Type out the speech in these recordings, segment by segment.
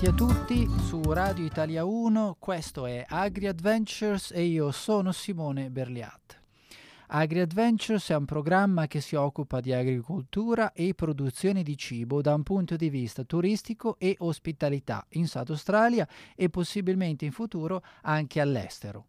Bentornati a tutti su Radio Italia 1, questo è Agri Adventures e io sono Simone Berliat. Agri Adventures è un programma che si occupa di agricoltura e produzione di cibo da un punto di vista turistico e ospitalità in South Australia e possibilmente in futuro anche all'estero.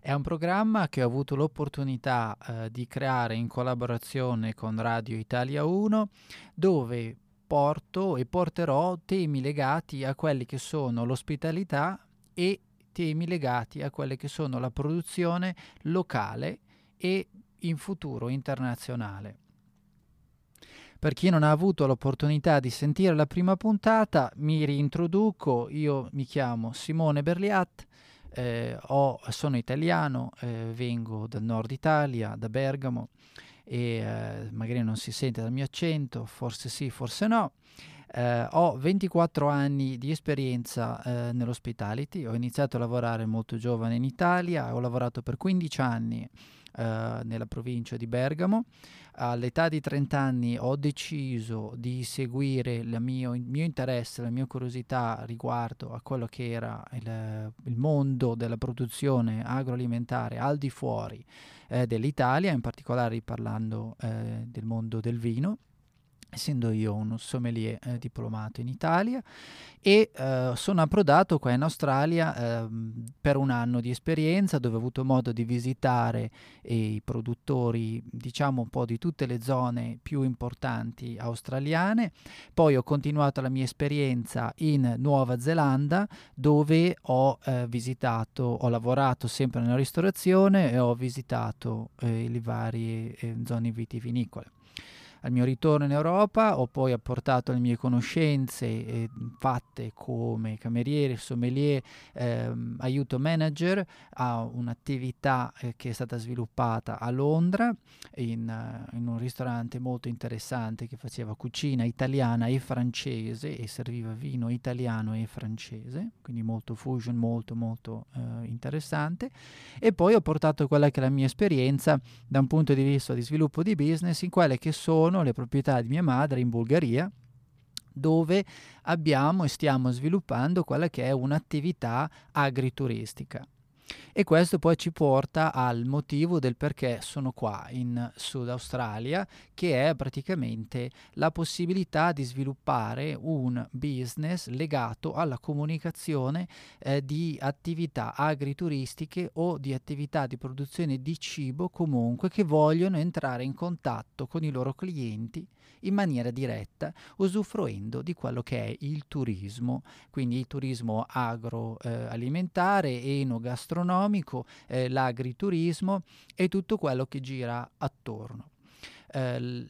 È un programma che ho avuto l'opportunità eh, di creare in collaborazione con Radio Italia 1 dove porto e porterò temi legati a quelli che sono l'ospitalità e temi legati a quelle che sono la produzione locale e in futuro internazionale. Per chi non ha avuto l'opportunità di sentire la prima puntata, mi reintroduco, io mi chiamo Simone Berliat, eh, ho, sono italiano, eh, vengo dal nord Italia, da Bergamo e eh, magari non si sente dal mio accento, forse sì, forse no. Eh, ho 24 anni di esperienza eh, nell'hospitality, ho iniziato a lavorare molto giovane in Italia, ho lavorato per 15 anni eh, nella provincia di Bergamo. All'età di 30 anni ho deciso di seguire mio, il mio interesse, la mia curiosità riguardo a quello che era il, il mondo della produzione agroalimentare al di fuori eh, dell'Italia, in particolare parlando eh, del mondo del vino essendo io un sommelier eh, diplomato in Italia e eh, sono approdato qua in Australia eh, per un anno di esperienza dove ho avuto modo di visitare i produttori diciamo un po' di tutte le zone più importanti australiane. Poi ho continuato la mia esperienza in Nuova Zelanda dove ho eh, visitato ho lavorato sempre nella ristorazione e ho visitato eh, le varie eh, zone vitivinicole al mio ritorno in Europa ho poi apportato le mie conoscenze eh, fatte come cameriere, sommelier, ehm, aiuto manager a un'attività eh, che è stata sviluppata a Londra in, uh, in, un ristorante molto interessante che faceva cucina italiana e francese e serviva vino italiano e francese, quindi molto fusion, molto molto uh, interessante. E poi ho portato quella che è la mia esperienza da un punto di vista di sviluppo di business in quelle che sono sono le proprietà di mia madre in Bulgaria dove abbiamo e stiamo sviluppando quella che è un'attività agrituristica. E questo poi ci porta al motivo del perché sono qua in Sud Australia, che è praticamente la possibilità di sviluppare un business legato alla comunicazione eh, di attività agrituristiche o di attività di produzione di cibo comunque che vogliono entrare in contatto con i loro clienti in maniera diretta, usufruendo di quello che è il turismo, quindi il turismo agroalimentare, eh, enogastronomico, eh, l'agriturismo e tutto quello che gira attorno. Eh,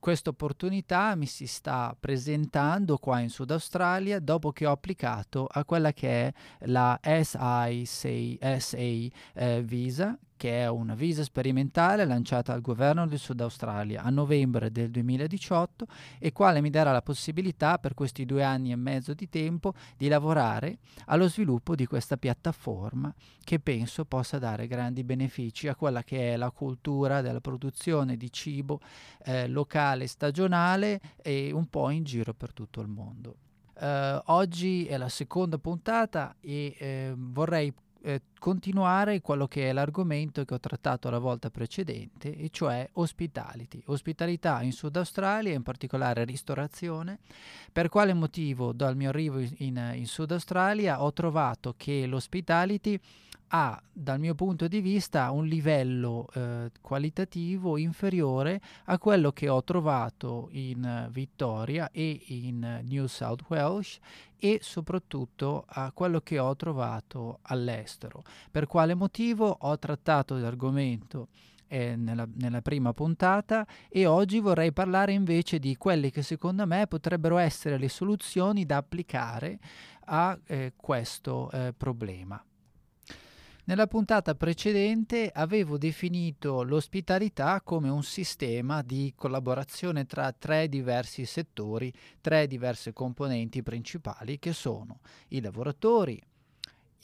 questa opportunità mi si sta presentando qua in Sud Australia dopo che ho applicato a quella che è la SISA eh, Visa che è una visa sperimentale lanciata dal governo del Sud Australia a novembre del 2018 e quale mi darà la possibilità per questi due anni e mezzo di tempo di lavorare allo sviluppo di questa piattaforma che penso possa dare grandi benefici a quella che è la cultura della produzione di cibo eh, locale, stagionale e un po' in giro per tutto il mondo. Uh, oggi è la seconda puntata e eh, vorrei eh, continuare quello che è l'argomento che ho trattato la volta precedente, e cioè hospitality. Ospitalità in Sud Australia, in particolare ristorazione. Per quale motivo dal mio arrivo in, in Sud Australia ho trovato che l'hospitality ha dal mio punto di vista un livello eh, qualitativo inferiore a quello che ho trovato in Victoria e in New South Wales e soprattutto a quello che ho trovato all'estero. Per quale motivo ho trattato l'argomento eh, nella, nella, prima puntata e oggi vorrei parlare invece di quelle che secondo me potrebbero essere le soluzioni da applicare a eh, questo eh, problema. Nella puntata precedente avevo definito l'ospitalità come un sistema di collaborazione tra tre diversi settori, tre diverse componenti principali che sono i lavoratori,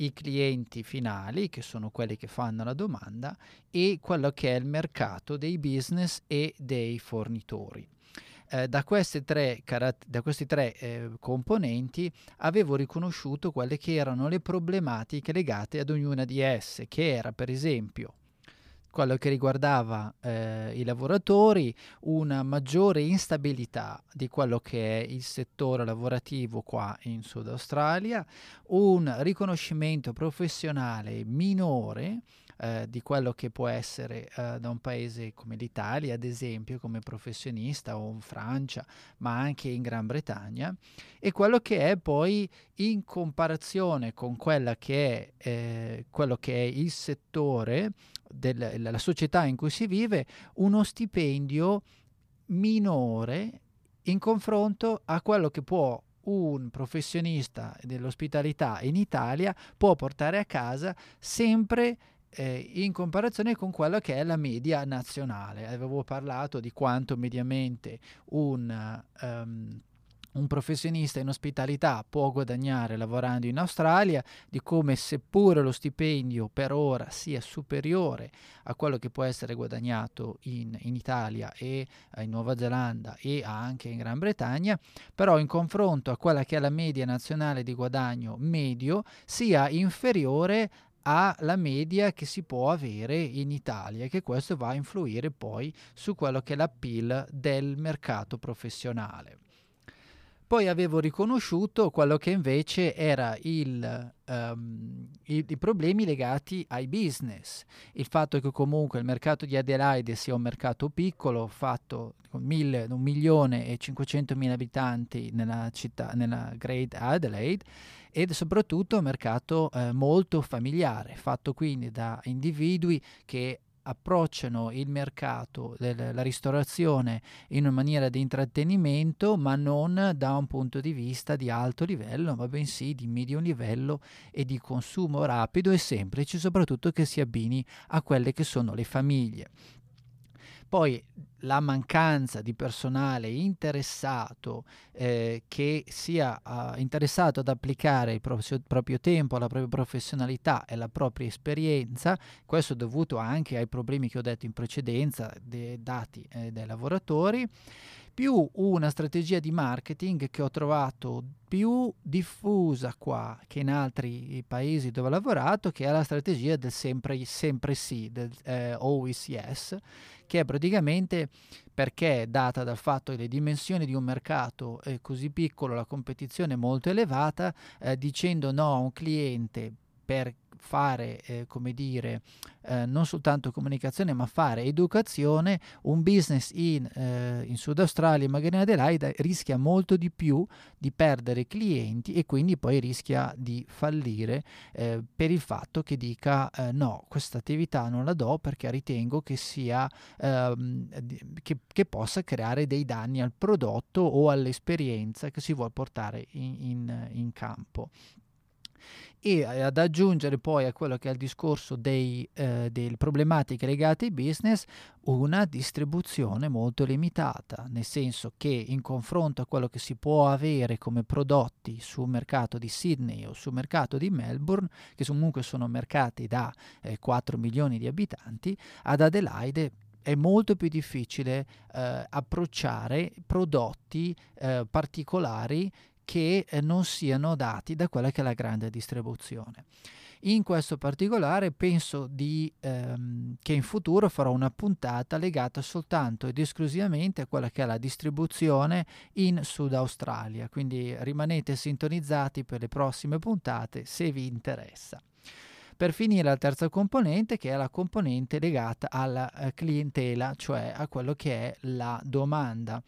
i clienti finali, che sono quelli che fanno la domanda, e quello che è il mercato dei business e dei fornitori. Eh, da, tre, da, questi tre eh, componenti avevo riconosciuto quelle che erano le problematiche legate ad ognuna di esse, che era per esempio quello che riguardava eh, i lavoratori, una maggiore instabilità di quello che è il settore lavorativo qua in Sud Australia, un riconoscimento professionale minore eh, di quello che può essere eh, da un paese come l'Italia, ad esempio, come professionista o in Francia, ma anche in Gran Bretagna, e quello che è poi in comparazione con quella che è, eh, quello che è il settore della società in cui si vive, uno stipendio minore in confronto a quello che può un professionista dell'ospitalità in Italia può portare a casa sempre eh, in comparazione con quella che è la media nazionale. Avevo parlato di quanto mediamente un, um, un professionista in ospitalità può guadagnare lavorando in Australia, di come seppure lo stipendio per ora sia superiore a quello che può essere guadagnato in, in Italia e eh, in Nuova Zelanda e anche in Gran Bretagna, però in confronto a quella che è la media nazionale di guadagno medio sia inferiore alla media che si può avere in Italia e che questo va a influire poi su quello che è l'appeal del mercato professionale. Poi avevo riconosciuto quello che invece era il, um, i, i, problemi legati ai business, il fatto che comunque il mercato di Adelaide sia un mercato piccolo, fatto con mille, un milione e 500 mila abitanti nella città, nella Great Adelaide, ed soprattutto un mercato eh, molto familiare, fatto quindi da individui che approcciano il mercato della ristorazione in una maniera di intrattenimento, ma non da un punto di vista di alto livello, ma bensì di medio livello e di consumo rapido e semplice, soprattutto che si abbini a quelle che sono le famiglie. Poi la mancanza di personale interessato eh, che sia uh, interessato ad applicare il proprio, il proprio, tempo, la propria professionalità e la propria esperienza, questo dovuto anche ai problemi che ho detto in precedenza dei dati eh, dai lavoratori, più una strategia di marketing che ho trovato più diffusa qua che in altri paesi dove ho lavorato, che è la strategia del sempre, sempre sì, del eh, always yes, che è praticamente perché data dal fatto che le dimensioni di un mercato è così piccolo, la competizione è molto elevata, eh, dicendo no a un cliente per fare, eh, come dire, eh, non soltanto comunicazione, ma fare educazione, un business in, eh, in Sud Australia, magari in Adelaide, rischia molto di più di perdere clienti e quindi poi rischia di fallire eh, per il fatto che dica eh, no, questa attività non la do perché ritengo che sia ehm, che, che, possa creare dei danni al prodotto o all'esperienza che si vuole portare in, in, in campo e eh, ad aggiungere poi a quello che è il discorso dei, eh, delle problematiche legate ai business una distribuzione molto limitata, nel senso che in confronto a quello che si può avere come prodotti sul mercato di Sydney o sul mercato di Melbourne, che comunque sono mercati da eh, 4 milioni di abitanti, ad Adelaide è molto più difficile eh, approcciare prodotti eh, particolari che eh, non siano dati da quella che è la grande distribuzione. In questo particolare penso di, ehm, che in futuro farò una puntata legata soltanto ed esclusivamente a quella che è la distribuzione in Sud Australia, quindi rimanete sintonizzati per le prossime puntate se vi interessa. Per finire la terza componente che è la componente legata alla eh, clientela, cioè a quello che è la domanda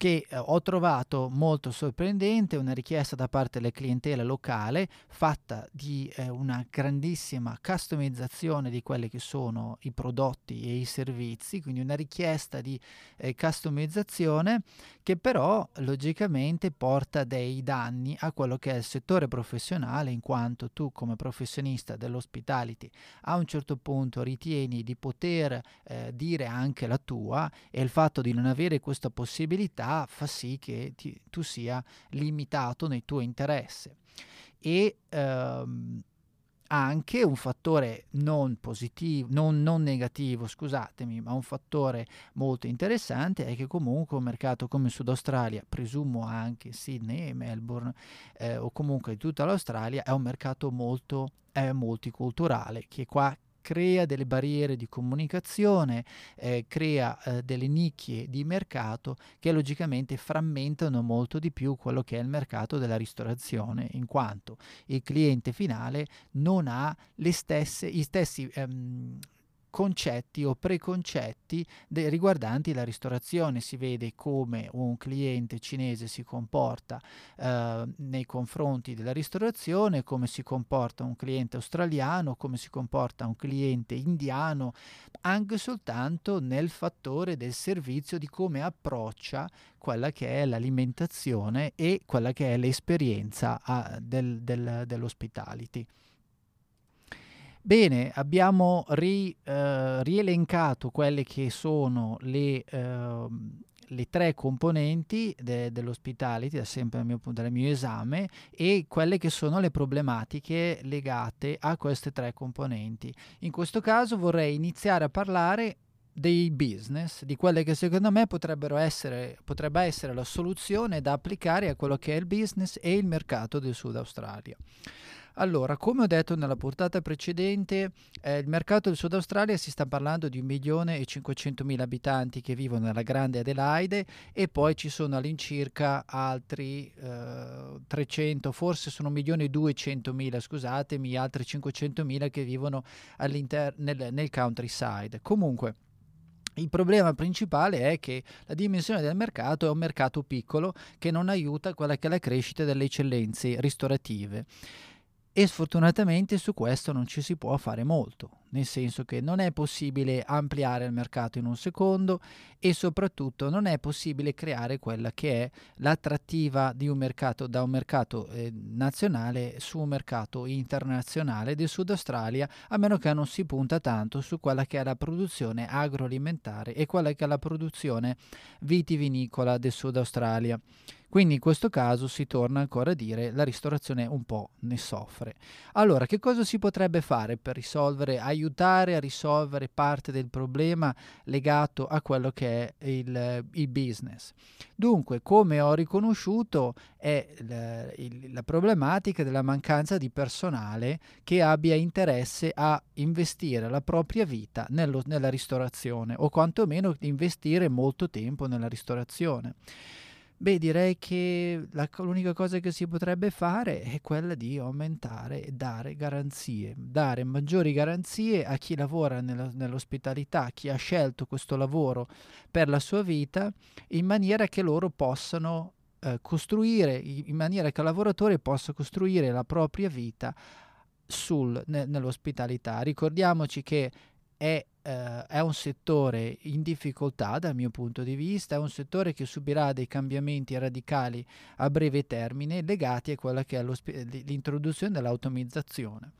che eh, ho trovato molto sorprendente, una richiesta da parte della clientela locale fatta di eh, una grandissima customizzazione di quelli che sono i prodotti e i servizi, quindi una richiesta di eh, customizzazione che però logicamente porta dei danni a quello che è il settore professionale in quanto tu come professionista dell'hospitality a un certo punto ritieni di poter eh, dire anche la tua e il fatto di non avere questa possibilità fa sì che ti, tu sia limitato nel tuo interesse. E ehm, anche un fattore non positivo, non, non, negativo, scusatemi, ma un fattore molto interessante è che comunque un mercato come Sud Australia, presumo anche Sydney e Melbourne eh, o comunque tutta l'Australia, è un mercato molto eh, multiculturale che qua crea delle barriere di comunicazione, eh, crea eh, delle nicchie di mercato che logicamente frammentano molto di più quello che è il mercato della ristorazione, in quanto il cliente finale non ha le stesse, gli stessi ehm, concetti o preconcetti de- riguardanti la ristorazione. Si vede come un cliente cinese si comporta eh, nei confronti della ristorazione, come si comporta un cliente australiano, come si comporta un cliente indiano, anche soltanto nel fattore del servizio, di come approccia quella che è l'alimentazione e quella che è l'esperienza a, del, del, dell'hospitality. Bene, abbiamo ri, eh, rielencato quelle che sono le, eh, le tre componenti de, dell'hospitality, da sempre dal mio, dal mio esame, e quelle che sono le problematiche legate a queste tre componenti. In questo caso vorrei iniziare a parlare dei business, di quelle che secondo me potrebbero essere, potrebbe essere la soluzione da applicare a quello che è il business e il mercato del Sud Australia. Allora, come ho detto nella portata precedente, eh, il mercato del Sud Australia si sta parlando di 1.500.000 abitanti che vivono nella grande Adelaide e poi ci sono all'incirca altri eh, 300, forse sono 1.200.000, scusatemi, altri 500.000 che vivono nel, nel countryside. Comunque, il problema principale è che la dimensione del mercato è un mercato piccolo che non aiuta quella che è la crescita delle eccellenze ristorative e sfortunatamente su questo non ci si può fare molto nel senso che non è possibile ampliare il mercato in un secondo e soprattutto non è possibile creare quella che è l'attrattiva di un mercato da un mercato eh, nazionale su un mercato internazionale del Sud Australia, a meno che non si punta tanto su quella che è la produzione agroalimentare e quella che è la produzione vitivinicola del Sud Australia. Quindi in questo caso si torna ancora a dire la ristorazione un po' ne soffre. Allora, che cosa si potrebbe fare per risolvere, aiutare a risolvere parte del problema legato a quello che è il, il business. Dunque, come ho riconosciuto, è la, il, la problematica della mancanza di personale che abbia interesse a investire la propria vita nello, nella ristorazione o quantomeno investire molto tempo nella ristorazione. Beh, direi che la, l'unica cosa che si potrebbe fare è quella di aumentare e dare garanzie, dare maggiori garanzie a chi lavora nella, nell'ospitalità, chi ha scelto questo lavoro per la sua vita, in maniera che loro possano eh, costruire, in maniera che il lavoratore possa costruire la propria vita sul, ne, nell'ospitalità. Ricordiamoci che è eh, è un settore in difficoltà dal mio punto di vista, è un settore che subirà dei cambiamenti radicali a breve termine legati a quella che è l'introduzione dell'automizzazione.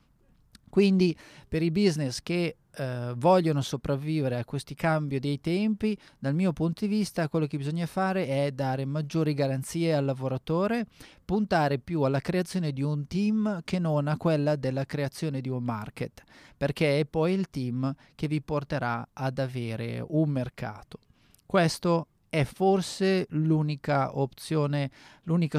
Quindi per i business che eh, vogliono sopravvivere a questi cambi dei tempi, dal mio punto di vista quello che bisogna fare è dare maggiori garanzie al lavoratore, puntare più alla creazione di un team che non a quella della creazione di un market, perché è poi il team che vi porterà ad avere un mercato. Questo è forse l'unica opzione,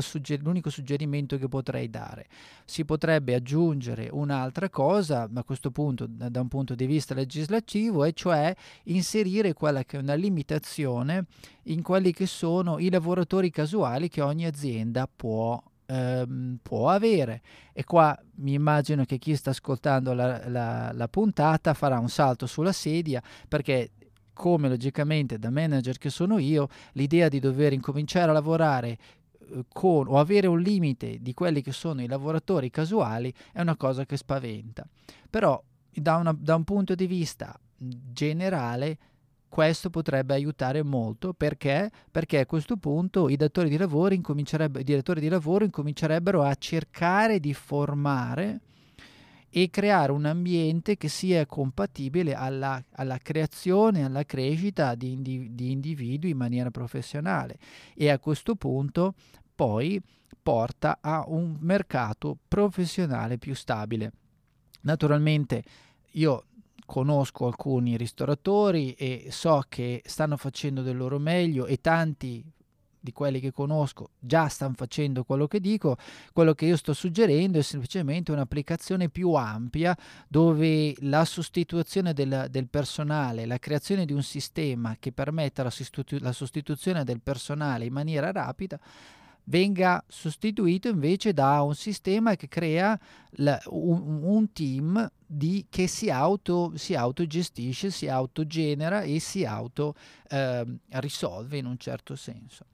sugger- l'unico suggerimento che potrei dare. Si potrebbe aggiungere un'altra cosa, ma a questo punto da, da un punto di vista legislativo, e cioè inserire quella che è una limitazione in quelli che sono i lavoratori casuali che ogni azienda può ehm, può avere. E qua mi immagino che chi sta ascoltando la, la, la, puntata farà un salto sulla sedia perché come logicamente da manager che sono io, l'idea di dover incominciare a lavorare eh, con, o avere un limite di quelli che sono i lavoratori casuali è una cosa che spaventa. Però da, una, da un punto di vista generale questo potrebbe aiutare molto perché? perché a questo punto i datori di lavoro, i direttori di lavoro incomincerebbero a cercare di formare e creare un ambiente che sia compatibile alla, alla creazione, alla crescita di, indi, di individui in maniera professionale e a questo punto poi porta a un mercato professionale più stabile. Naturalmente io conosco alcuni ristoratori e so che stanno facendo del loro meglio e tanti di quelli che conosco già stanno facendo quello che dico, quello che io sto suggerendo è semplicemente un'applicazione più ampia dove la sostituzione del, del personale, la creazione di un sistema che permetta la, sostitu- la sostituzione del personale in maniera rapida venga sostituito invece da un sistema che crea la, un, un, team di, che si, auto, si autogestisce, si autogenera e si auto eh, risolve in un certo senso.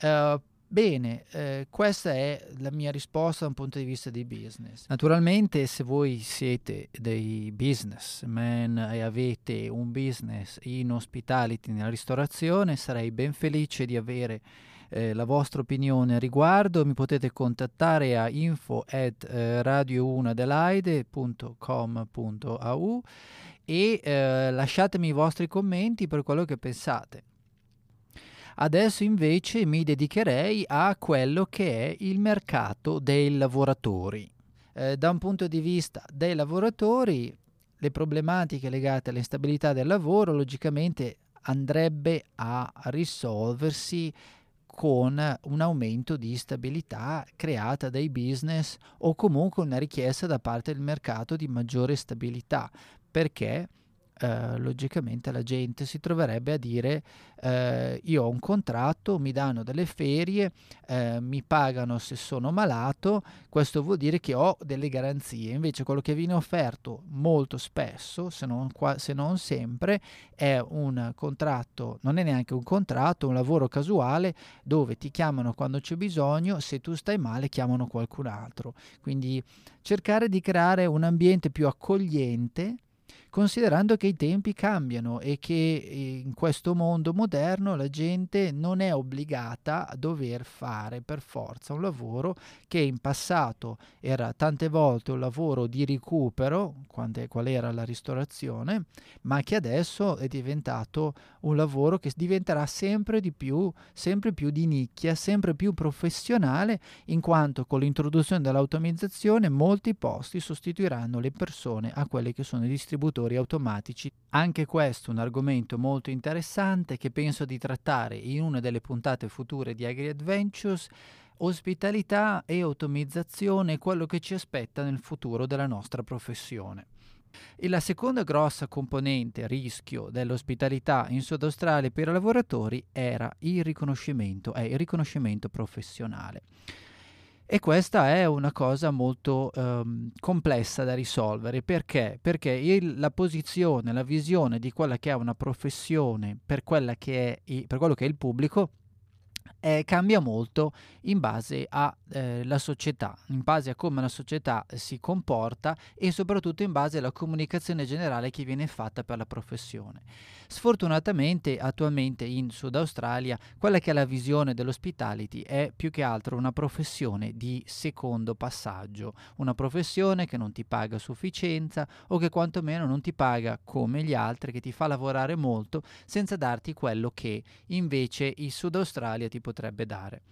Uh, Bene, eh, questa è la mia risposta da un punto di vista di business. Naturalmente se voi siete dei businessmen e avete un business in hospitality, nella ristorazione, sarei ben felice di avere eh, la vostra opinione a riguardo. Mi potete contattare a info at eh, radio1adelaide.com.au e eh, lasciatemi i vostri commenti per quello che pensate. Adesso invece mi dedicherei a quello che è il mercato dei lavoratori. Eh, da un punto di vista dei lavoratori, le problematiche legate all'instabilità del lavoro logicamente andrebbe a risolversi con un aumento di stabilità creata dai business o comunque una richiesta da parte del mercato di maggiore stabilità perché eh, logicamente la gente si troverebbe a dire eh, io ho un contratto, mi danno delle ferie, eh, mi pagano se sono malato, questo vuol dire che ho delle garanzie. Invece quello che viene offerto molto spesso, se non, qua, se non sempre, è un contratto, non è neanche un contratto, un lavoro casuale dove ti chiamano quando c'è bisogno, se tu stai male chiamano qualcun altro. Quindi cercare di creare un ambiente più accogliente considerando che i tempi cambiano e che eh, in questo mondo moderno la gente non è obbligata a dover fare per forza un lavoro che in passato era tante volte un lavoro di recupero, qual era la ristorazione, ma che adesso è diventato un lavoro che diventerà sempre di più, sempre più di nicchia, sempre più professionale, in quanto con l'introduzione dell'automatizzazione molti posti sostituiranno le persone a quelli che sono i distributori distributori automatici. Anche questo è un argomento molto interessante che penso di trattare in una delle puntate future di Agri Adventures. Ospitalità e ottimizzazione quello che ci aspetta nel futuro della nostra professione. E la seconda grossa componente rischio dell'ospitalità in Sud Australia per i lavoratori era il riconoscimento, è il riconoscimento professionale. E questa è una cosa molto um, complessa da risolvere perché? Perché il, la posizione, la visione di quella che è una professione per, che è, per quello che è il pubblico eh, cambia molto in base alla eh, società, in base a come la società si comporta e soprattutto in base alla comunicazione generale che viene fatta per la professione. Sfortunatamente attualmente in Sud Australia quella che è la visione dell'hospitality è più che altro una professione di secondo passaggio, una professione che non ti paga a sufficienza o che quantomeno non ti paga come gli altri, che ti fa lavorare molto senza darti quello che invece il Sud Australia ti potrebbe dare.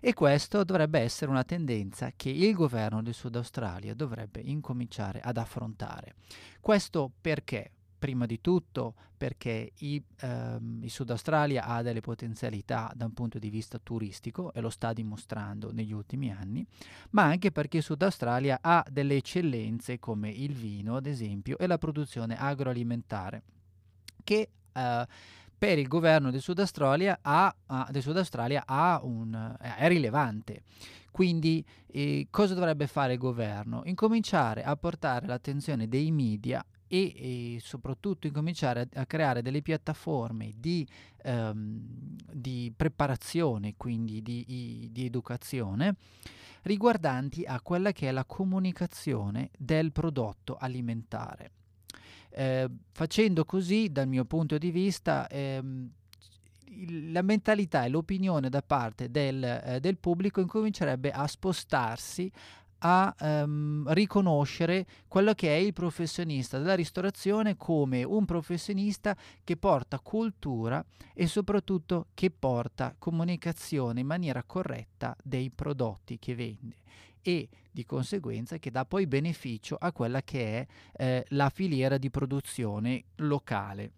E questo dovrebbe essere una tendenza che il governo del Sud Australia dovrebbe incominciare ad affrontare. Questo perché? Prima di tutto perché i, ehm, il Sud Australia ha delle potenzialità da un punto di vista turistico e lo sta dimostrando negli ultimi anni, ma anche perché il Sud Australia ha delle eccellenze come il vino, ad esempio, e la produzione agroalimentare, che eh, per il governo del Sud Australia, ha, ha, del Sud Australia un, è rilevante. Quindi eh, cosa dovrebbe fare il governo? Incominciare a portare l'attenzione dei media e, e soprattutto incominciare a, a, creare delle piattaforme di, um, di preparazione, quindi di, di, di educazione, riguardanti a quella che è la comunicazione del prodotto alimentare. Eh, facendo così, dal mio punto di vista, ehm, la mentalità e l'opinione da parte del, eh, del, pubblico incomincerebbe a spostarsi a ehm, riconoscere quello che è il professionista della ristorazione come un professionista che porta cultura e soprattutto che porta comunicazione in maniera corretta dei prodotti che vende e di conseguenza che dà poi beneficio a quella che è eh, la filiera di produzione locale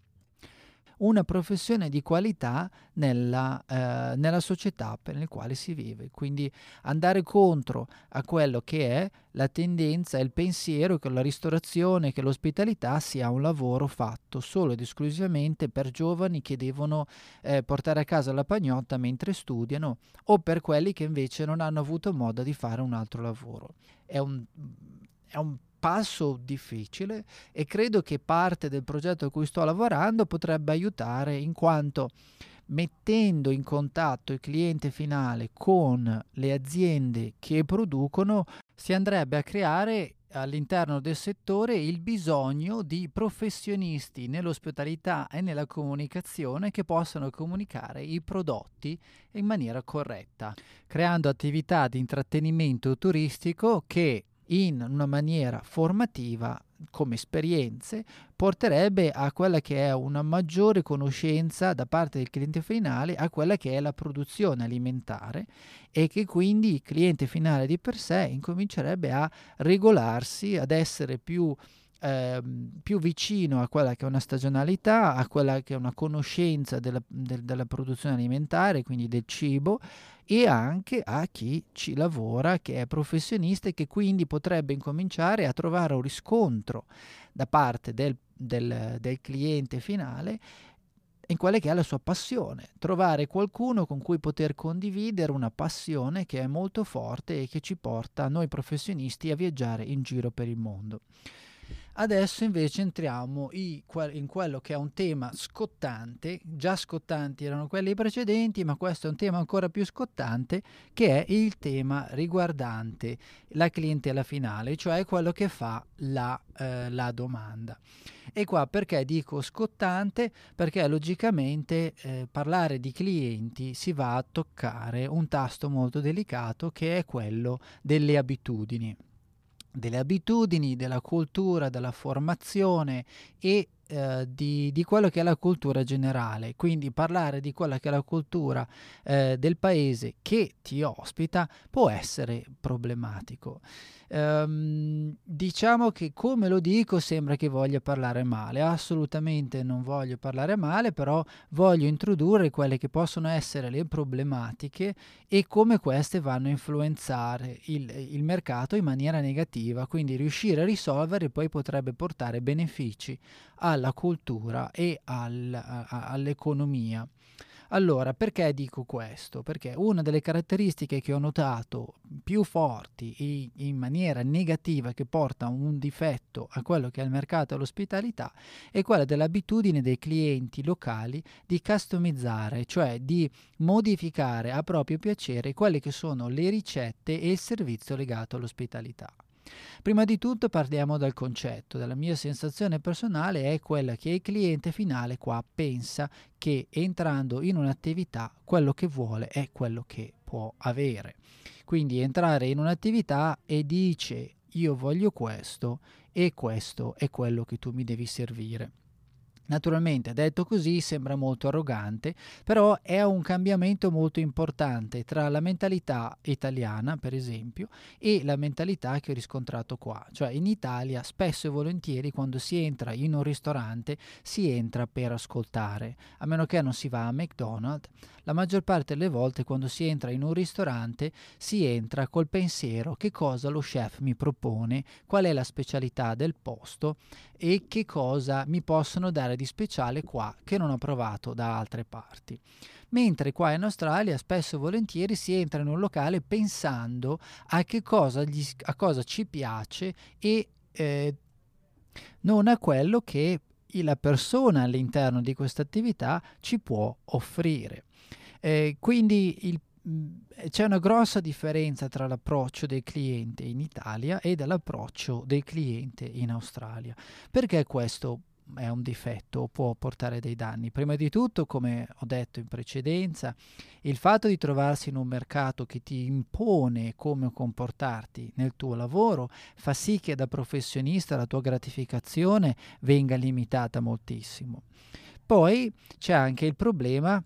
una professione di qualità nella, eh, nella società per la quale si vive. Quindi andare contro a quello che è la tendenza e il pensiero che la ristorazione, che l'ospitalità sia un lavoro fatto solo ed esclusivamente per giovani che devono eh, portare a casa la pagnotta mentre studiano o per quelli che invece non hanno avuto modo di fare un altro lavoro. È un, è un passo difficile e credo che parte del progetto a cui sto lavorando potrebbe aiutare in quanto mettendo in contatto il cliente finale con le aziende che producono si andrebbe a creare all'interno del settore il bisogno di professionisti nell'ospitalità e nella comunicazione che possano comunicare i prodotti in maniera corretta, creando attività di intrattenimento turistico che in una maniera formativa come esperienze porterebbe a quella che è una maggiore conoscenza da parte del cliente finale a quella che è la produzione alimentare e che quindi il cliente finale di per sé incomincerebbe a regolarsi, ad essere più eh, più vicino a quella che è una stagionalità, a quella che è una conoscenza della, del, della produzione alimentare, quindi del cibo, e anche a chi ci lavora, che è professionista e che quindi potrebbe incominciare a trovare un riscontro da parte del, del, del cliente finale in quella che è la sua passione, trovare qualcuno con cui poter condividere una passione che è molto forte e che ci porta noi professionisti a viaggiare in giro per il mondo. Adesso invece entriamo in quello che è un tema scottante, già scottanti erano quelli precedenti, ma questo è un tema ancora più scottante, che è il tema riguardante la clientela finale, cioè quello che fa la, eh, la domanda. E qua perché dico scottante? Perché logicamente eh, parlare di clienti si va a toccare un tasto molto delicato che è quello delle abitudini delle abitudini, della cultura, della formazione e eh, di, di, quello che è la cultura generale, quindi parlare di quella che è la cultura eh, del paese che ti ospita può essere problematico. Um, diciamo che come lo dico sembra che voglia parlare male, assolutamente non voglio parlare male, però voglio introdurre quelle che possono essere le problematiche e come queste vanno a influenzare il, il mercato in maniera negativa, quindi riuscire a risolvere poi potrebbe portare benefici alla cultura e al, a, all'economia. Allora, perché dico questo? Perché una delle caratteristiche che ho notato più forti e in maniera negativa che porta un difetto a quello che è il mercato dell'ospitalità è quella dell'abitudine dei clienti locali di customizzare, cioè di modificare a proprio piacere quelle che sono le ricette e il servizio legato all'ospitalità. Prima di tutto parliamo dal concetto. La mia sensazione personale è quella che il cliente finale qua pensa che entrando in un'attività quello che vuole è quello che può avere. Quindi entrare in un'attività e dice io voglio questo e questo è quello che tu mi devi servire. Naturalmente, detto così, sembra molto arrogante, però è un cambiamento molto importante tra la mentalità italiana, per esempio, e la mentalità che ho riscontrato qua. Cioè in Italia spesso e volentieri quando si entra in un ristorante si entra per ascoltare, a meno che non si va a McDonald's, la maggior parte delle volte quando si entra in un ristorante si entra col pensiero che cosa lo chef mi propone, qual è la specialità del posto? E che cosa mi possono dare di speciale qua che non ho provato da altre parti. Mentre qua in Australia spesso e volentieri si entra in un locale pensando a che cosa, gli, a cosa ci piace e eh, non a quello che la persona all'interno di questa attività ci può offrire. Eh, quindi il, mm, c'è una grossa differenza tra l'approccio del cliente in Italia e dall'approccio del cliente in Australia. Perché questo è un difetto o può portare dei danni. Prima di tutto, come ho detto in precedenza, il fatto di trovarsi in un mercato che ti impone come comportarti nel tuo lavoro fa sì che da professionista la tua gratificazione venga limitata moltissimo. Poi c'è anche il problema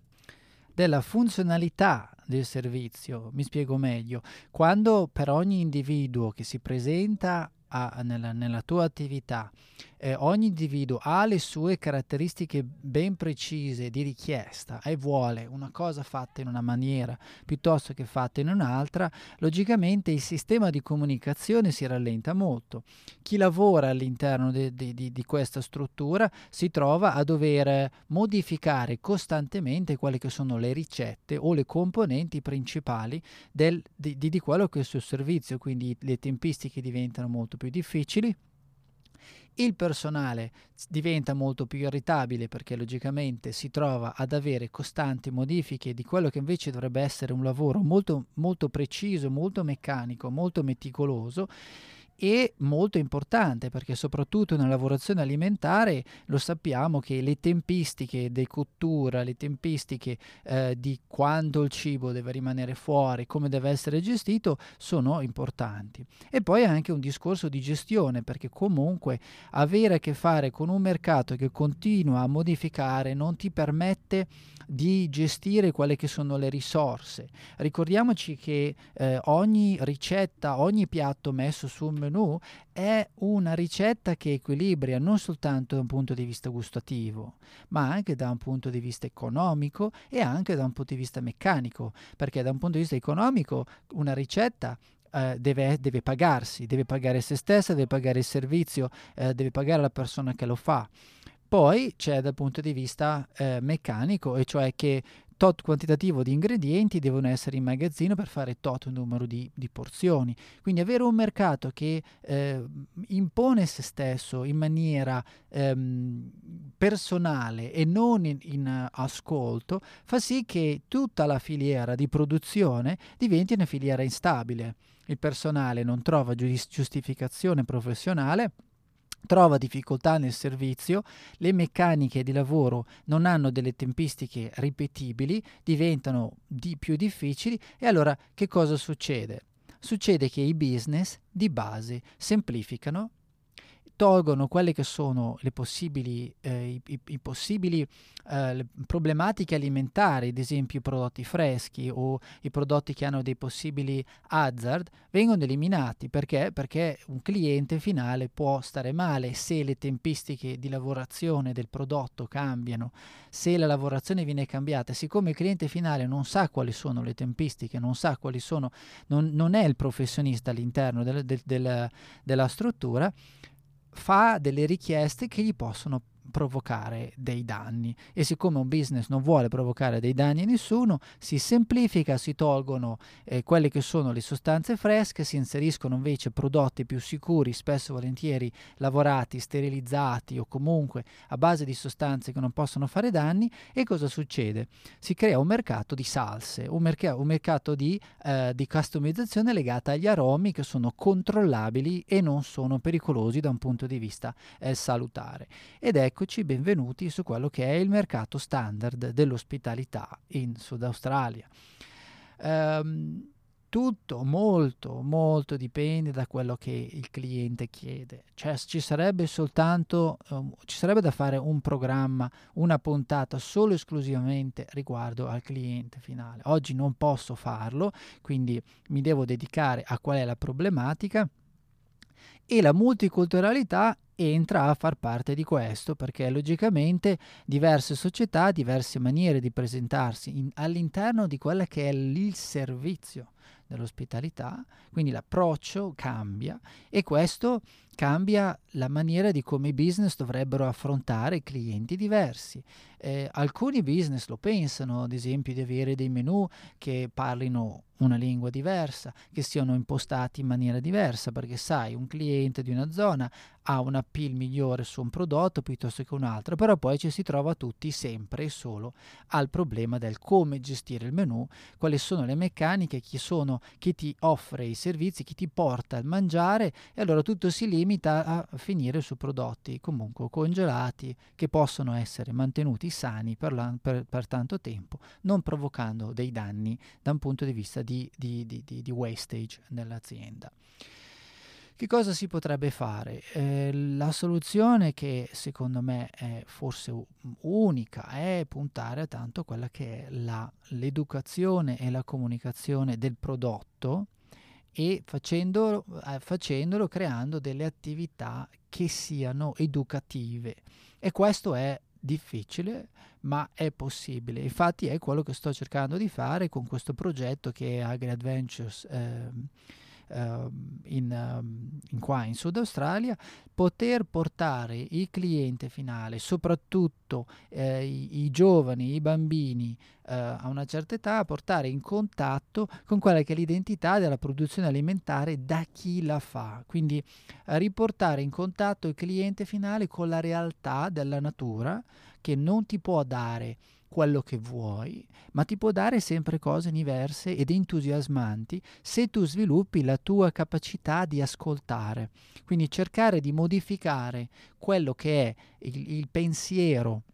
della funzionalità del servizio. Mi spiego meglio. Quando per ogni individuo che si presenta a, nella, nella, tua attività, eh, ogni individuo ha le sue caratteristiche ben precise di richiesta e vuole una cosa fatta in una maniera piuttosto che fatta in un'altra, logicamente il sistema di comunicazione si rallenta molto. Chi lavora all'interno di, di, di questa struttura si trova a dover modificare costantemente quelle che sono le ricette o le componenti principali del, di, di quello che è il suo servizio, quindi le tempistiche diventano molto più difficili il personale diventa molto più irritabile perché logicamente si trova ad avere costanti modifiche di quello che invece dovrebbe essere un lavoro molto, molto preciso, molto meccanico, molto meticoloso e molto importante perché soprattutto nella lavorazione alimentare lo sappiamo che le tempistiche di cottura, le tempistiche eh, di quando il cibo deve rimanere fuori, come deve essere gestito sono importanti. E poi anche un discorso di gestione perché comunque avere a che fare con un mercato che continua a modificare non ti permette di gestire quelle che sono le risorse. Ricordiamoci che eh, ogni ricetta, ogni piatto messo sul menù è una ricetta che equilibria non soltanto da un punto di vista gustativo, ma anche da un punto di vista economico e anche da un punto di vista meccanico, perché da un punto di vista economico una ricetta eh, deve, deve, pagarsi, deve pagare se stessa, deve pagare il servizio, eh, deve pagare la persona che lo fa. Poi c'è dal punto di vista eh, meccanico, e cioè che tot quantitativo di ingredienti devono essere in magazzino per fare tot numero di, di porzioni. Quindi avere un mercato che eh, impone se stesso in maniera ehm, personale e non in, in, ascolto fa sì che tutta la filiera di produzione diventi una filiera instabile. Il personale non trova giustificazione professionale trova difficoltà nel servizio, le meccaniche di lavoro non hanno delle tempistiche ripetibili, diventano di più difficili e allora che cosa succede? Succede che i business di base semplificano tolgono quelle che sono le possibili, eh, i, i, possibili eh, le problematiche alimentari, ad esempio i prodotti freschi o i prodotti che hanno dei possibili hazard, vengono eliminati. Perché? Perché un cliente finale può stare male se le tempistiche di lavorazione del prodotto cambiano, se la lavorazione viene cambiata. Siccome il cliente finale non sa quali sono le tempistiche, non sa quali sono, non, non è il professionista all'interno del, del, del, della struttura, fa delle richieste che gli possono provocare dei danni e siccome un business non vuole provocare dei danni a nessuno si semplifica, si tolgono eh, quelle che sono le sostanze fresche, si inseriscono invece prodotti più sicuri, spesso volentieri lavorati, sterilizzati o comunque a base di sostanze che non possono fare danni e cosa succede? Si crea un mercato di salse, un, merc- un mercato di, eh, di customizzazione legata agli aromi che sono controllabili e non sono pericolosi da un punto di vista eh, salutare ed ecco eccoci benvenuti su quello che è il mercato standard dell'ospitalità in Sud Australia. Um, tutto molto molto dipende da quello che il cliente chiede. Cioè ci sarebbe soltanto um, ci sarebbe da fare un programma una puntata solo esclusivamente riguardo al cliente finale. Oggi non posso farlo quindi mi devo dedicare a qual è la problematica e la multiculturalità entra a far parte di questo perché logicamente diverse società, diverse maniere di presentarsi in, all'interno di quello che è il servizio dell'ospitalità, quindi l'approccio cambia e questo cambia la maniera di come i business dovrebbero affrontare clienti diversi. Eh, alcuni business lo pensano, ad esempio, di avere dei menu che parlino una lingua diversa, che siano impostati in maniera diversa, perché sai, un cliente di una zona ha un appeal migliore su un prodotto piuttosto che un altro, però poi ci si trova tutti sempre e solo al problema del come gestire il menu, quali sono le meccaniche, chi sono, chi ti offre i servizi, chi ti porta al mangiare e allora tutto si limita a finire su prodotti comunque congelati che possono essere mantenuti sani per, la, per, per tanto tempo, non provocando dei danni da un punto di vista di, di, di, di wastage nell'azienda. Che cosa si potrebbe fare? Eh, la soluzione che secondo me è forse unica è puntare a tanto quella che è la, l'educazione e la comunicazione del prodotto e facendolo, eh, facendolo creando delle attività che siano educative. E questo è difficile, ma è possibile. Infatti è quello che sto cercando di fare con questo progetto che è Agri Adventures. Eh, in, uh, in, qua in Sud Australia, poter portare il cliente finale, soprattutto eh, i, i, giovani, i bambini uh, a una certa età, a portare in contatto con quella che è l'identità della produzione alimentare da chi la fa. Quindi riportare in contatto il cliente finale con la realtà della natura che non ti può dare quello che vuoi, ma ti può dare sempre cose diverse ed entusiasmanti se tu sviluppi la tua capacità di ascoltare. Quindi cercare di modificare quello che è il, il pensiero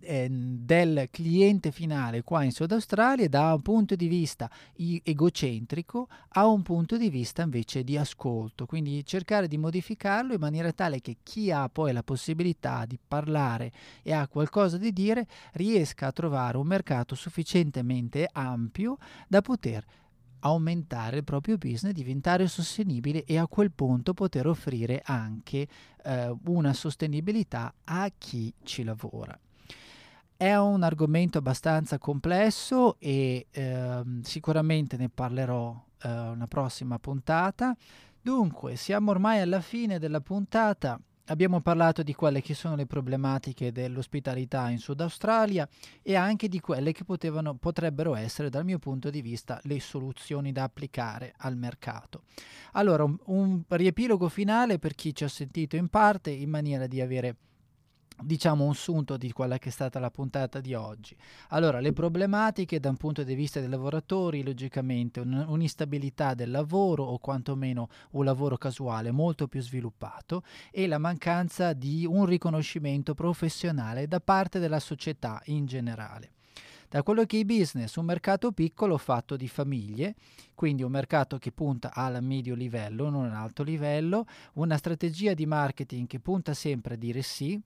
del cliente finale qua in Sud Australia da un punto di vista egocentrico a un punto di vista invece di ascolto, quindi cercare di modificarlo in maniera tale che chi ha poi la possibilità di parlare e ha qualcosa di dire riesca a trovare un mercato sufficientemente ampio da poter aumentare il proprio business, diventare sostenibile e a quel punto poter offrire anche eh, una sostenibilità a chi ci lavora. È un argomento abbastanza complesso e ehm, sicuramente ne parlerò eh, una prossima puntata. Dunque, siamo ormai alla fine della puntata. Abbiamo parlato di quelle che sono le problematiche dell'ospitalità in Sud Australia e anche di quelle che potevano, potrebbero essere, dal mio punto di vista, le soluzioni da applicare al mercato. Allora, un, un riepilogo finale per chi ci ha sentito in parte in maniera di avere diciamo un sunto di quella che è stata la puntata di oggi. Allora, le problematiche da un punto di vista dei lavoratori, logicamente un, un'instabilità del lavoro o quantomeno un lavoro casuale molto più sviluppato e la mancanza di un riconoscimento professionale da parte della società in generale. Da quello che è i business, un mercato piccolo fatto di famiglie, quindi un mercato che punta al medio livello, non all'alto livello, una strategia di marketing che punta sempre a dire sì,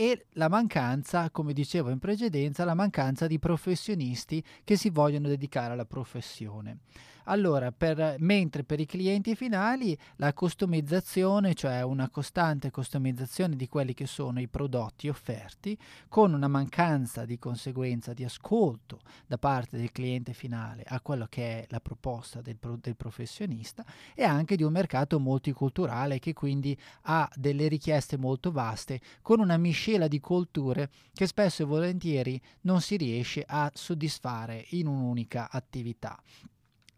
e la mancanza, come dicevo in precedenza, la mancanza di professionisti che si vogliono dedicare alla professione. Allora, per, mentre per i clienti finali la customizzazione, cioè una costante customizzazione di quelli che sono i prodotti offerti, con una mancanza di conseguenza di ascolto da parte del cliente finale a quello che è la proposta del, pro, del professionista e anche di un mercato multiculturale che quindi ha delle richieste molto vaste con una miscela di culture che spesso e volentieri non si riesce a soddisfare in un'unica attività.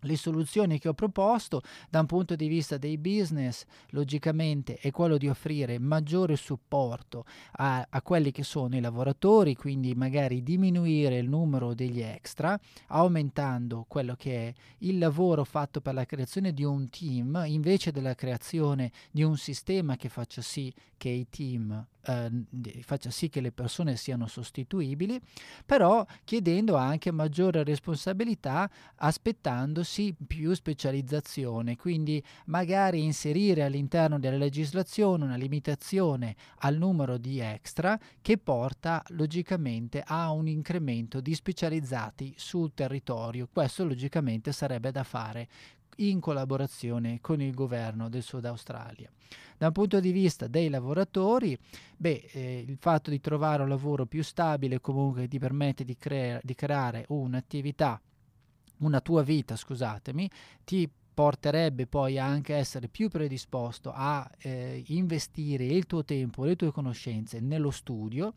Le soluzioni che ho proposto da un punto di vista dei business, logicamente, è quello di offrire maggiore supporto a, a, quelli che sono i lavoratori, quindi magari diminuire il numero degli extra, aumentando quello che è il lavoro fatto per la creazione di un team, invece della creazione di un sistema che faccia sì che i team eh, faccia sì che le persone siano sostituibili, però chiedendo anche maggiore responsabilità, aspettandosi più specializzazione, quindi magari inserire all'interno della legislazione una limitazione al numero di extra che porta logicamente a un incremento di specializzati sul territorio. Questo logicamente sarebbe da fare in collaborazione con il governo del Sud Australia. Da un punto di vista dei lavoratori, beh, eh, il fatto di trovare un lavoro più stabile comunque ti permette di, crea- di creare un'attività, una tua vita, scusatemi, ti porterebbe poi anche a essere più predisposto a eh, investire il tuo tempo, le tue conoscenze nello studio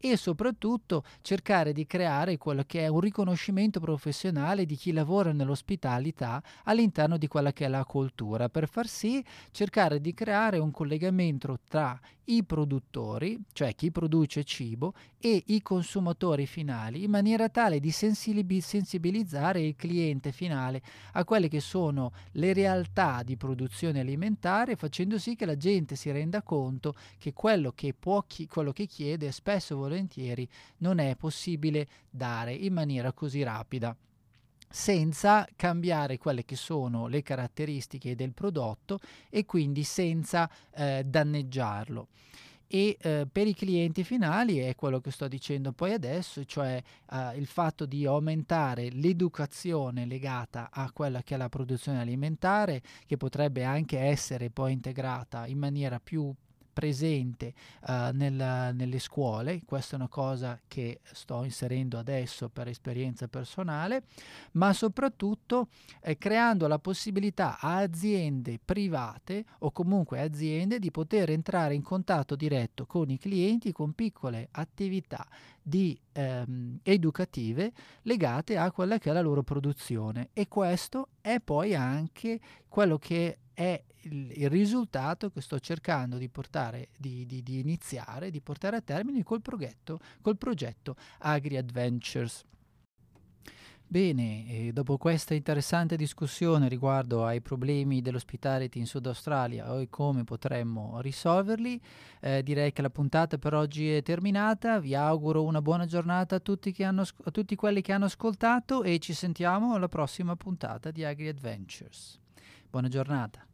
e soprattutto cercare di creare quello che è un riconoscimento professionale di chi lavora nell'ospitalità all'interno di quella che è la cultura, per far sì cercare di creare un collegamento tra i produttori, cioè chi produce cibo, e i consumatori finali, in maniera tale di sensibilizzare il cliente finale a quelle che sono le realtà di produzione alimentare, facendo sì che la gente si renda conto che quello che, può, quello che chiede spesso volentieri non è possibile dare in maniera così rapida. Senza cambiare quelle che sono le caratteristiche del prodotto e quindi senza eh, danneggiarlo. E eh, per i clienti finali è quello che sto dicendo poi adesso, cioè eh, il fatto di aumentare l'educazione legata a quella che è la produzione alimentare, che potrebbe anche essere poi integrata in maniera più presente uh, nel, nelle scuole, questa è una cosa che sto inserendo adesso per esperienza personale, ma soprattutto eh, creando la possibilità a aziende private o comunque aziende di poter entrare in contatto diretto con i clienti con piccole attività di, ehm, educative legate a quella che è la loro produzione. E questo è poi anche quello che è il, il risultato che sto cercando di portare, di, di, di iniziare, di portare a termine col progetto, col progetto Agri Adventures. Bene, dopo questa interessante discussione riguardo ai problemi dell'hospitality in Sud Australia e come potremmo risolverli, eh, direi che la puntata per oggi è terminata. Vi auguro una buona giornata a tutti, hanno, a tutti quelli che hanno ascoltato e ci sentiamo alla prossima puntata di Agri Adventures. Buona giornata.